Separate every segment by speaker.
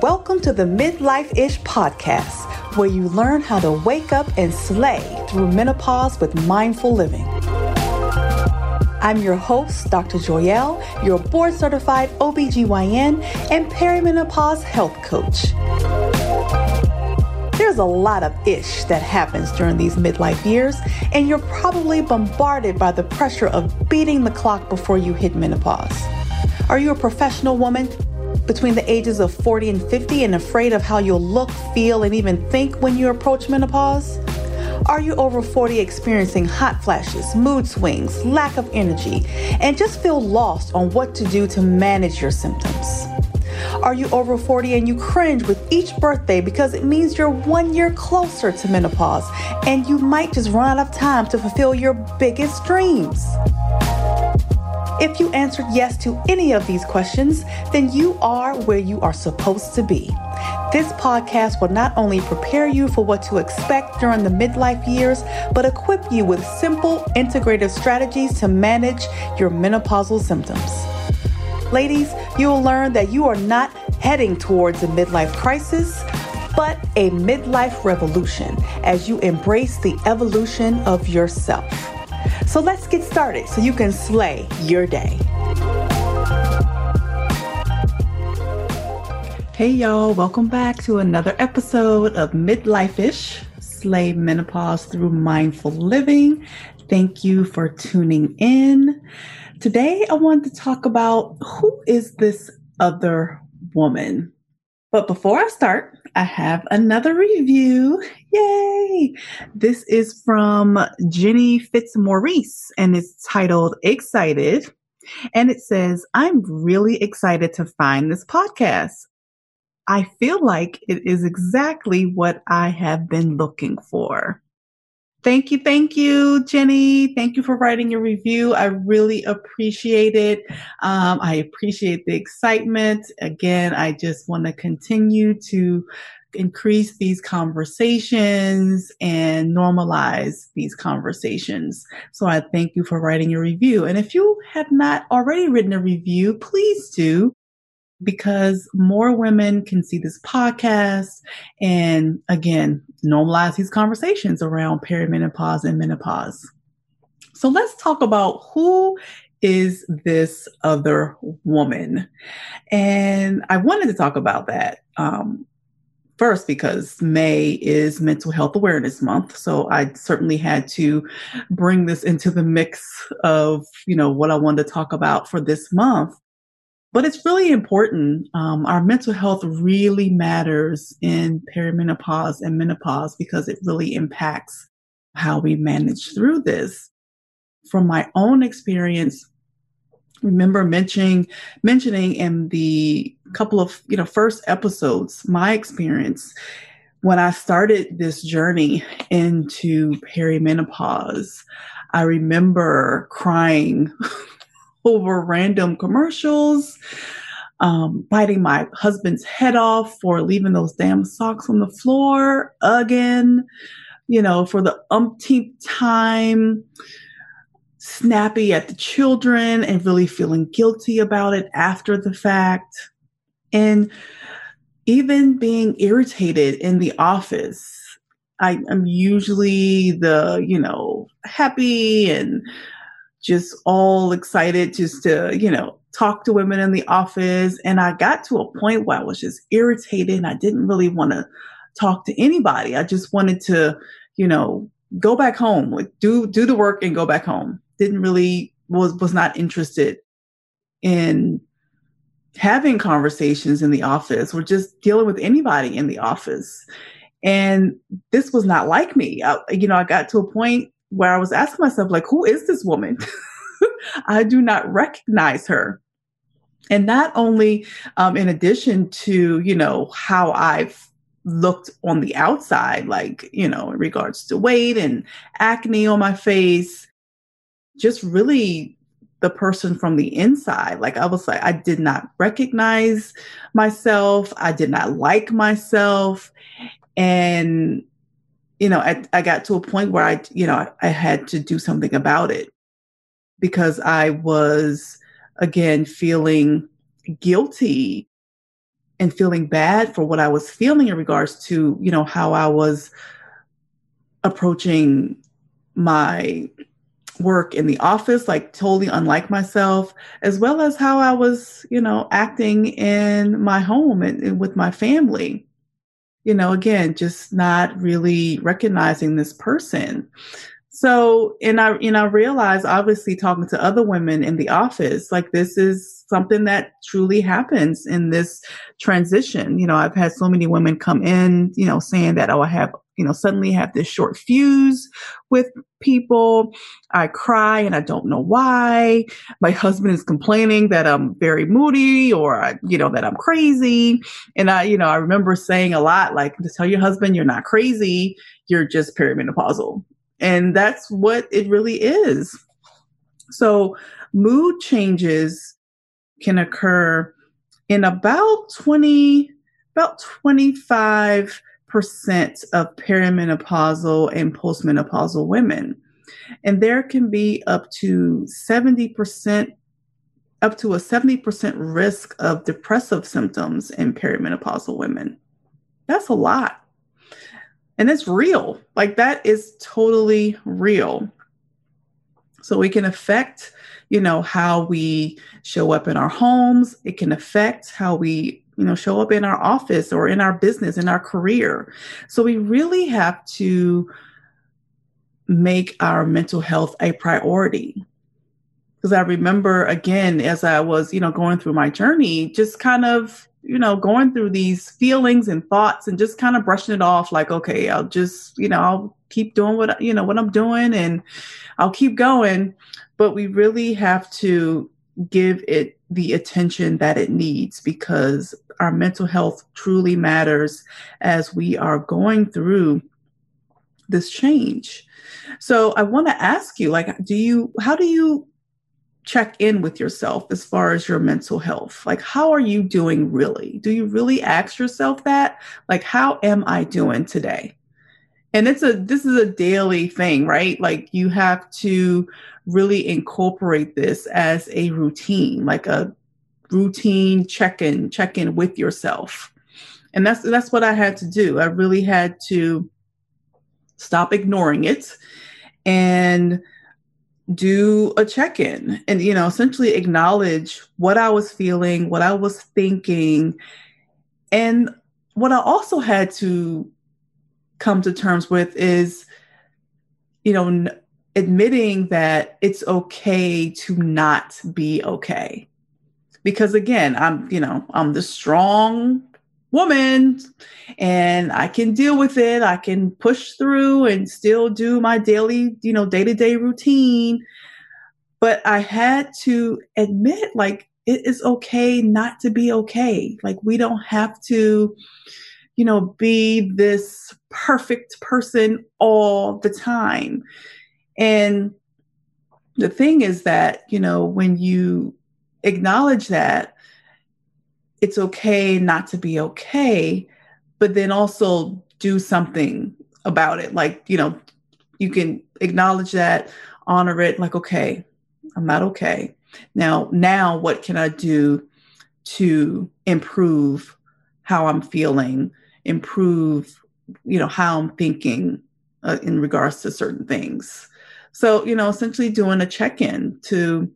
Speaker 1: Welcome to the Midlife Ish podcast, where you learn how to wake up and slay through menopause with mindful living. I'm your host, Dr. Joyelle, your board certified OBGYN and perimenopause health coach. There's a lot of ish that happens during these midlife years, and you're probably bombarded by the pressure of beating the clock before you hit menopause. Are you a professional woman between the ages of 40 and 50 and afraid of how you'll look, feel, and even think when you approach menopause? Are you over 40 experiencing hot flashes, mood swings, lack of energy, and just feel lost on what to do to manage your symptoms? Are you over 40 and you cringe with each birthday because it means you're one year closer to menopause and you might just run out of time to fulfill your biggest dreams? If you answered yes to any of these questions, then you are where you are supposed to be. This podcast will not only prepare you for what to expect during the midlife years, but equip you with simple, integrative strategies to manage your menopausal symptoms. Ladies, you will learn that you are not heading towards a midlife crisis, but a midlife revolution as you embrace the evolution of yourself. So let's get started so you can slay your day. Hey y'all, welcome back to another episode of Midlife Ish Slay Menopause Through Mindful Living. Thank you for tuning in. Today I want to talk about who is this other woman. But before I start, I have another review. Yay! This is from Jenny Fitzmaurice and it's titled Excited. And it says, I'm really excited to find this podcast. I feel like it is exactly what I have been looking for. Thank you. Thank you, Jenny. Thank you for writing your review. I really appreciate it. Um, I appreciate the excitement. Again, I just want to continue to increase these conversations and normalize these conversations. So I thank you for writing your review. And if you have not already written a review, please do because more women can see this podcast and again, normalize these conversations around perimenopause and menopause. So let's talk about who is this other woman? And I wanted to talk about that. Um, first because May is Mental Health Awareness Month, so I certainly had to bring this into the mix of you know what I wanted to talk about for this month. But it's really important. Um, our mental health really matters in perimenopause and menopause because it really impacts how we manage through this. From my own experience, remember mentioning mentioning in the couple of you know first episodes my experience when I started this journey into perimenopause. I remember crying over random commercials, um, biting my husband's head off for leaving those damn socks on the floor again, you know, for the umpteenth time, snappy at the children and really feeling guilty about it after the fact. And even being irritated in the office. I am usually the, you know, happy and just all excited just to, you know, talk to women in the office. And I got to a point where I was just irritated and I didn't really want to talk to anybody. I just wanted to, you know, go back home, like do, do the work and go back home. Didn't really, was, was not interested in having conversations in the office or just dealing with anybody in the office. And this was not like me. I, you know, I got to a point where I was asking myself, like, who is this woman? I do not recognize her. And not only um, in addition to, you know, how I've looked on the outside, like, you know, in regards to weight and acne on my face, just really the person from the inside. Like I was like, I did not recognize myself. I did not like myself. And you know, I, I got to a point where I, you know, I, had to do something about it because I was again feeling guilty and feeling bad for what I was feeling in regards to, you know, how I was approaching my work in the office, like totally unlike myself, as well as how I was, you know, acting in my home and, and with my family. You know, again, just not really recognizing this person. So, and I, you know, realize obviously talking to other women in the office, like this is something that truly happens in this transition. You know, I've had so many women come in, you know, saying that, oh, I have, you know, suddenly have this short fuse with people. I cry and I don't know why. My husband is complaining that I'm very moody or, you know, that I'm crazy. And I, you know, I remember saying a lot like, to tell your husband you're not crazy, you're just perimenopausal and that's what it really is. So, mood changes can occur in about 20, about 25% of perimenopausal and postmenopausal women. And there can be up to 70%, up to a 70% risk of depressive symptoms in perimenopausal women. That's a lot and it's real. Like that is totally real. So it can affect, you know, how we show up in our homes. It can affect how we, you know, show up in our office or in our business, in our career. So we really have to make our mental health a priority. Because I remember again, as I was, you know, going through my journey, just kind of you know, going through these feelings and thoughts and just kind of brushing it off like, okay, I'll just, you know, I'll keep doing what, you know, what I'm doing and I'll keep going. But we really have to give it the attention that it needs because our mental health truly matters as we are going through this change. So I want to ask you, like, do you, how do you check in with yourself as far as your mental health. Like, how are you doing really? Do you really ask yourself that? Like, how am I doing today? And it's a, this is a daily thing, right? Like, you have to really incorporate this as a routine, like a routine check in, check in with yourself. And that's, that's what I had to do. I really had to stop ignoring it and do a check in and, you know, essentially acknowledge what I was feeling, what I was thinking. And what I also had to come to terms with is, you know, n- admitting that it's okay to not be okay. Because again, I'm, you know, I'm the strong woman and I can deal with it. I can push through and still do my daily, you know, day to day routine. But I had to admit, like, it is okay not to be okay. Like, we don't have to, you know, be this perfect person all the time. And the thing is that, you know, when you acknowledge that, it's okay not to be okay, but then also do something about it. Like, you know, you can acknowledge that, honor it, like, okay, I'm not okay. Now, now what can I do to improve how I'm feeling, improve, you know, how I'm thinking uh, in regards to certain things. So, you know, essentially doing a check in to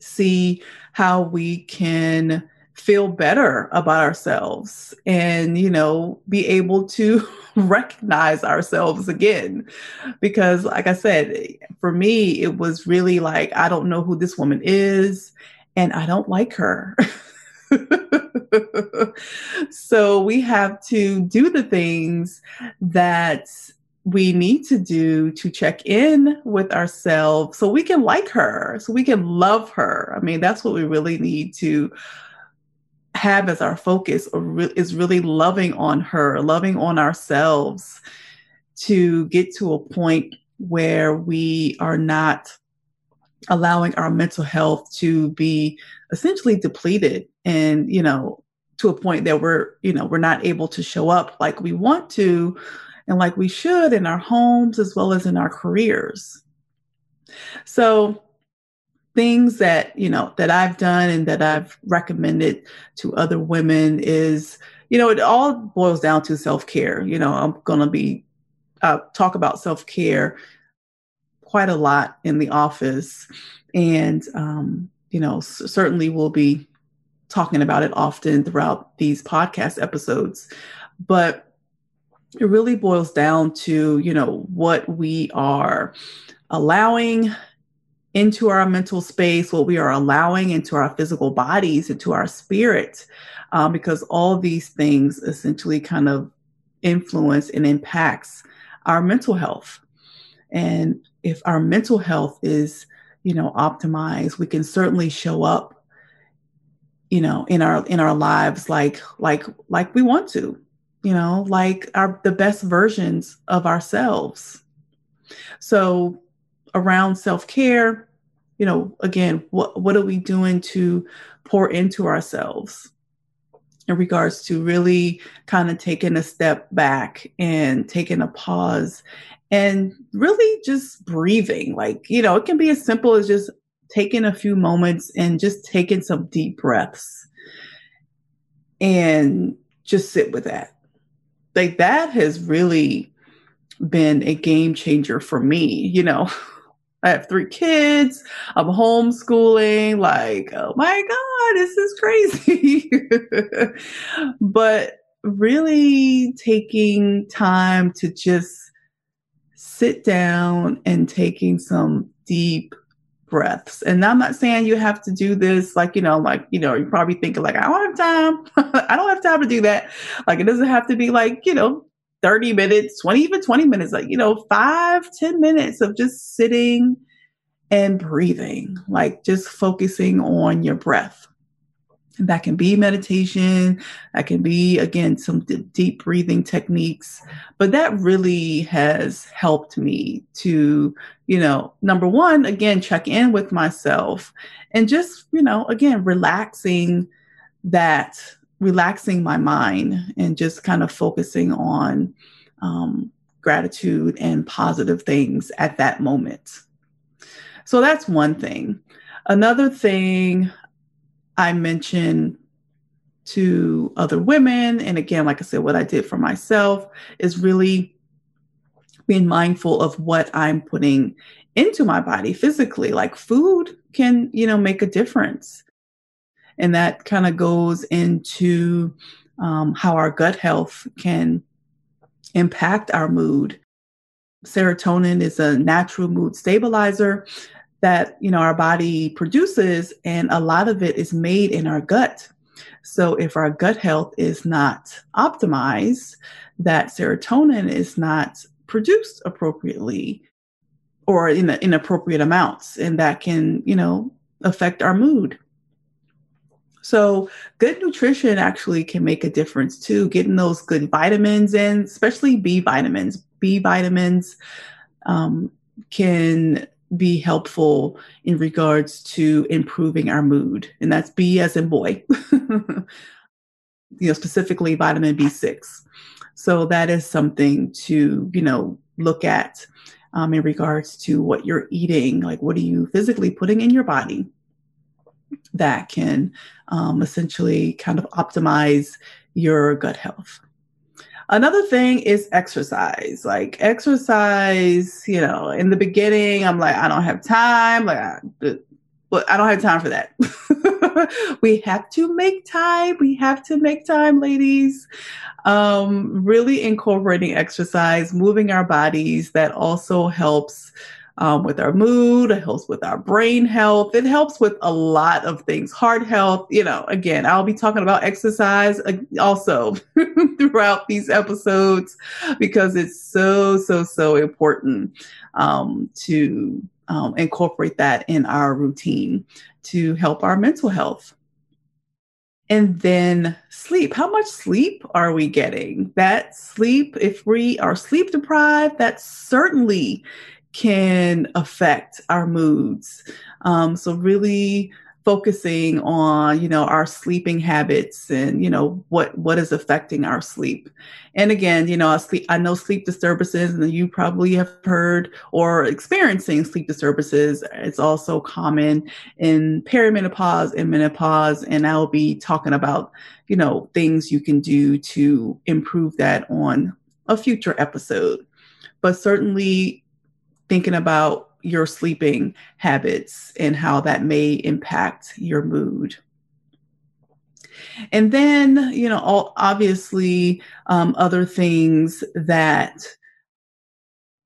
Speaker 1: see how we can feel better about ourselves and you know be able to recognize ourselves again because like i said for me it was really like i don't know who this woman is and i don't like her so we have to do the things that we need to do to check in with ourselves so we can like her so we can love her. I mean that's what we really need to have as our focus is really loving on her, loving on ourselves to get to a point where we are not allowing our mental health to be essentially depleted and, you know, to a point that we're, you know, we're not able to show up like we want to and like we should in our homes as well as in our careers. So things that you know that I've done and that I've recommended to other women is you know it all boils down to self care. You know, I'm going to be uh, talk about self care quite a lot in the office, and um, you know certainly we'll be talking about it often throughout these podcast episodes, but it really boils down to you know what we are allowing into our mental space, what we are allowing into our physical bodies, into our spirit, um, because all these things essentially kind of influence and impacts our mental health. And if our mental health is, you know, optimized, we can certainly show up, you know, in our in our lives like like like we want to, you know, like our the best versions of ourselves. So around self-care, you know, again, what what are we doing to pour into ourselves in regards to really kind of taking a step back and taking a pause and really just breathing. Like, you know, it can be as simple as just taking a few moments and just taking some deep breaths and just sit with that. Like that has really been a game changer for me, you know. I have three kids. I'm homeschooling. Like, oh my God, this is crazy. but really taking time to just sit down and taking some deep breaths. And I'm not saying you have to do this like, you know, like, you know, you're probably thinking like, I don't have time. I don't have time to do that. Like, it doesn't have to be like, you know, 30 minutes, 20, even 20 minutes, like, you know, five, 10 minutes of just sitting and breathing, like just focusing on your breath. And that can be meditation, that can be, again, some d- deep breathing techniques. But that really has helped me to, you know, number one, again, check in with myself and just, you know, again, relaxing that relaxing my mind and just kind of focusing on um, gratitude and positive things at that moment. So that's one thing. Another thing I mentioned to other women, and again, like I said, what I did for myself is really being mindful of what I'm putting into my body physically. Like food can, you know, make a difference. And that kind of goes into um, how our gut health can impact our mood. Serotonin is a natural mood stabilizer that you know our body produces and a lot of it is made in our gut so if our gut health is not optimized that serotonin is not produced appropriately or in inappropriate amounts and that can you know affect our mood so, good nutrition actually can make a difference too. Getting those good vitamins in, especially B vitamins. B vitamins um, can be helpful in regards to improving our mood. And that's B as in boy, you know, specifically vitamin B6. So, that is something to, you know, look at um, in regards to what you're eating. Like, what are you physically putting in your body? That can um, essentially kind of optimize your gut health. Another thing is exercise. Like exercise, you know, in the beginning, I'm like, I don't have time. Like, I, I don't have time for that. we have to make time. We have to make time, ladies. Um, really incorporating exercise, moving our bodies, that also helps um, with our mood, it helps with our brain health, it helps with a lot of things, heart health. You know, again, I'll be talking about exercise uh, also throughout these episodes because it's so, so, so important um, to um, incorporate that in our routine to help our mental health. And then sleep. How much sleep are we getting? That sleep, if we are sleep deprived, that certainly can affect our moods. Um, so, really focusing on you know our sleeping habits and you know what what is affecting our sleep. And again you know i sleep, i know sleep disturbances and you probably have heard or experiencing sleep disturbances. It's also common in perimenopause and menopause and i'll be talking about you know things you can do to improve that on a future episode. But certainly thinking about your sleeping habits and how that may impact your mood. And then, you know, all, obviously, um, other things that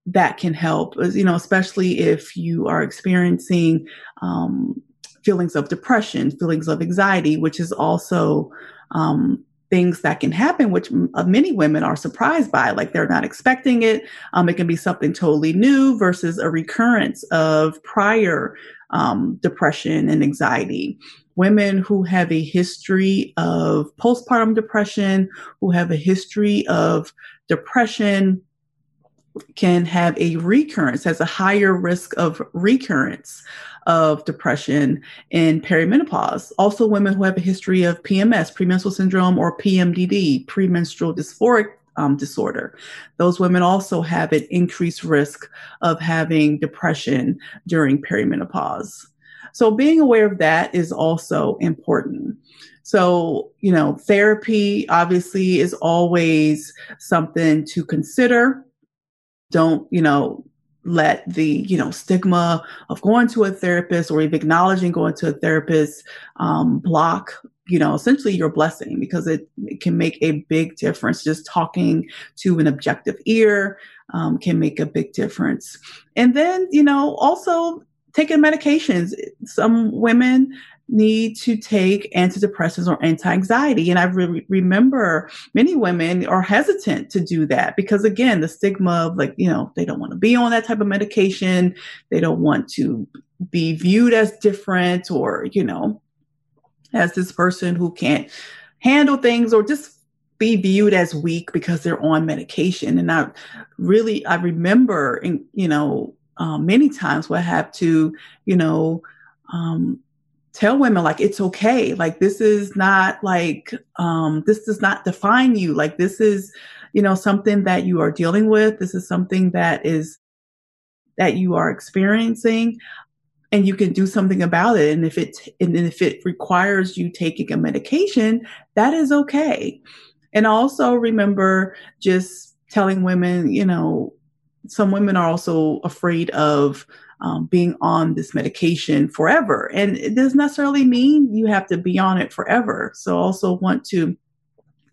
Speaker 1: that can help, you know, especially if you are experiencing um, feelings of depression, feelings of anxiety, which is also um, things that can happen, which uh, many women are surprised by, like they're not expecting it. Um, it can be something totally new versus a recurrence of prior um, depression and anxiety. Women who have a history of postpartum depression, who have a history of depression, can have a recurrence, has a higher risk of recurrence of depression in perimenopause. Also, women who have a history of PMS, premenstrual syndrome, or PMDD, premenstrual dysphoric um, disorder. Those women also have an increased risk of having depression during perimenopause. So, being aware of that is also important. So, you know, therapy obviously is always something to consider. Don't, you know, let the you know stigma of going to a therapist or even acknowledging going to a therapist um, block you know essentially your blessing because it, it, can make a big difference. Just talking to an objective ear um, can make a big difference. And then you know also taking medications. Some women need to take antidepressants or anti-anxiety. And I re- remember many women are hesitant to do that because again, the stigma of like, you know, they don't want to be on that type of medication. They don't want to be viewed as different or, you know, as this person who can't handle things or just be viewed as weak because they're on medication. And I really, I remember, in, you know, um, many times where I have to, you know, um, tell women like it's okay. Like this is not like um this does not define you. Like this is you know something that you are dealing with. This is something that is that you are experiencing and you can do something about it. And if it and if it requires you taking a medication that is okay. And also remember just telling women you know some women are also afraid of um, being on this medication forever. And it doesn't necessarily mean you have to be on it forever. So also want to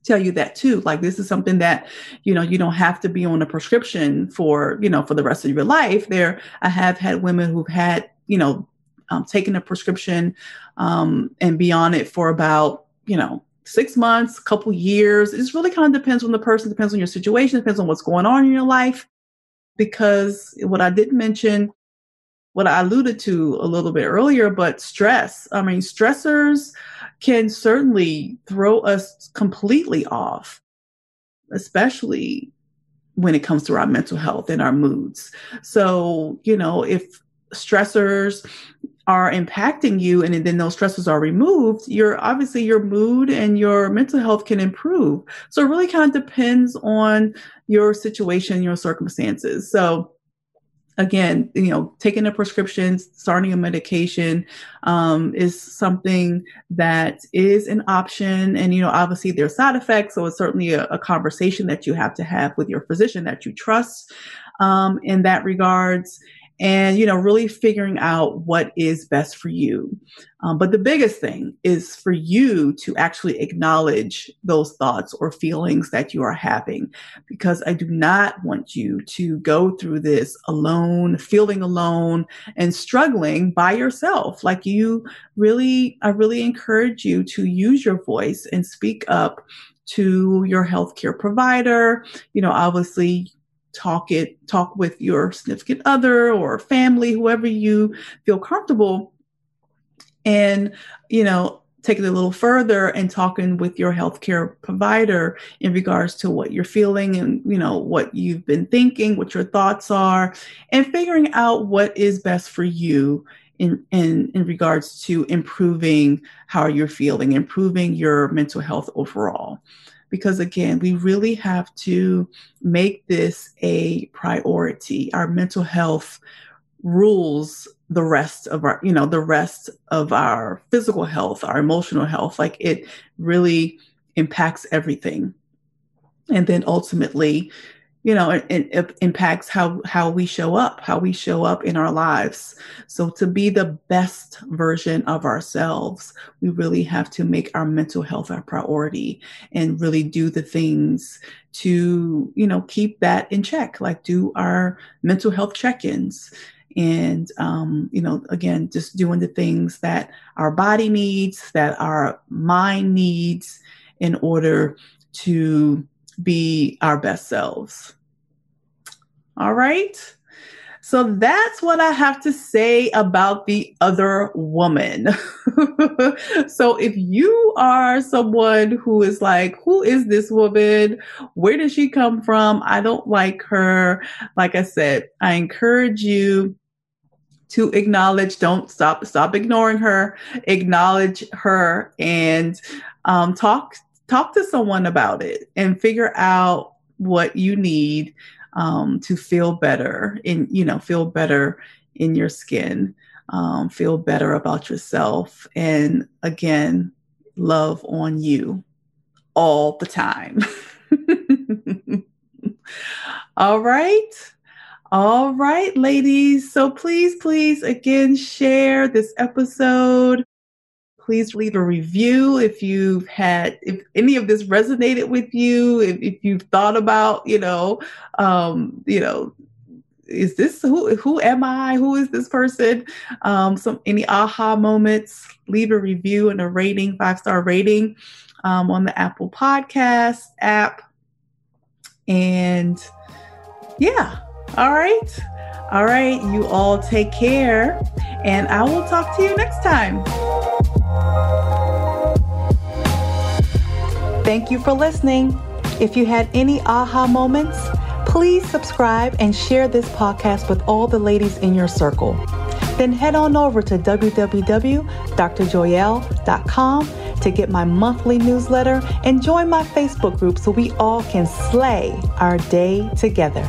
Speaker 1: tell you that too. Like this is something that, you know, you don't have to be on a prescription for, you know, for the rest of your life. There, I have had women who've had, you know, um, taken a prescription um, and be on it for about, you know, six months, a couple years. It just really kind of depends on the person, depends on your situation, depends on what's going on in your life. Because what I didn't mention what I alluded to a little bit earlier, but stress. I mean, stressors can certainly throw us completely off, especially when it comes to our mental health and our moods. So, you know, if stressors are impacting you and then those stressors are removed, your obviously your mood and your mental health can improve. So it really kind of depends on your situation, your circumstances. So again, you know, taking a prescription, starting a medication um, is something that is an option. And, you know, obviously there's side effects. So it's certainly a, a conversation that you have to have with your physician that you trust um, in that regards and you know really figuring out what is best for you. Um, but the biggest thing is for you to actually acknowledge those thoughts or feelings that you are having because i do not want you to go through this alone feeling alone and struggling by yourself. Like you really i really encourage you to use your voice and speak up to your healthcare provider. You know obviously talk it talk with your significant other or family whoever you feel comfortable and you know take it a little further and talking with your healthcare provider in regards to what you're feeling and you know what you've been thinking what your thoughts are and figuring out what is best for you in, in, in regards to improving how you're feeling, improving your mental health overall. Because again, we really have to make this a priority. Our mental health rules the rest of our, you know, the rest of our physical health, our emotional health. Like it really impacts everything. And then ultimately, you know it, it, impacts how how we show up how we show up in our lives so to be the best version of ourselves we really have to make our mental health our priority and really do the things to you know keep that in check like do our mental health check-ins and um, you know again just doing the things that our body needs that our mind needs in order to be our best selves. All right. So that's what I have to say about the other woman. so if you are someone who is like, who is this woman? Where did she come from? I don't like her. Like I said, I encourage you to acknowledge, don't stop, stop ignoring her, acknowledge her and um, talk talk to someone about it and figure out what you need um, to feel better in you know feel better in your skin um, feel better about yourself and again love on you all the time. All right. All right ladies. So please please again share this episode please leave a review if you've had if any of this resonated with you if, if you've thought about you know um you know is this who who am i? Who is this person? Um some any aha moments leave a review and a rating five star rating um, on the apple podcast app. And yeah all right. All right you all take care and i will talk to you next time Thank you for listening. If you had any aha moments, please subscribe and share this podcast with all the ladies in your circle. Then head on over to www.drjoyelle.com to get my monthly newsletter and join my Facebook group so we all can slay our day together.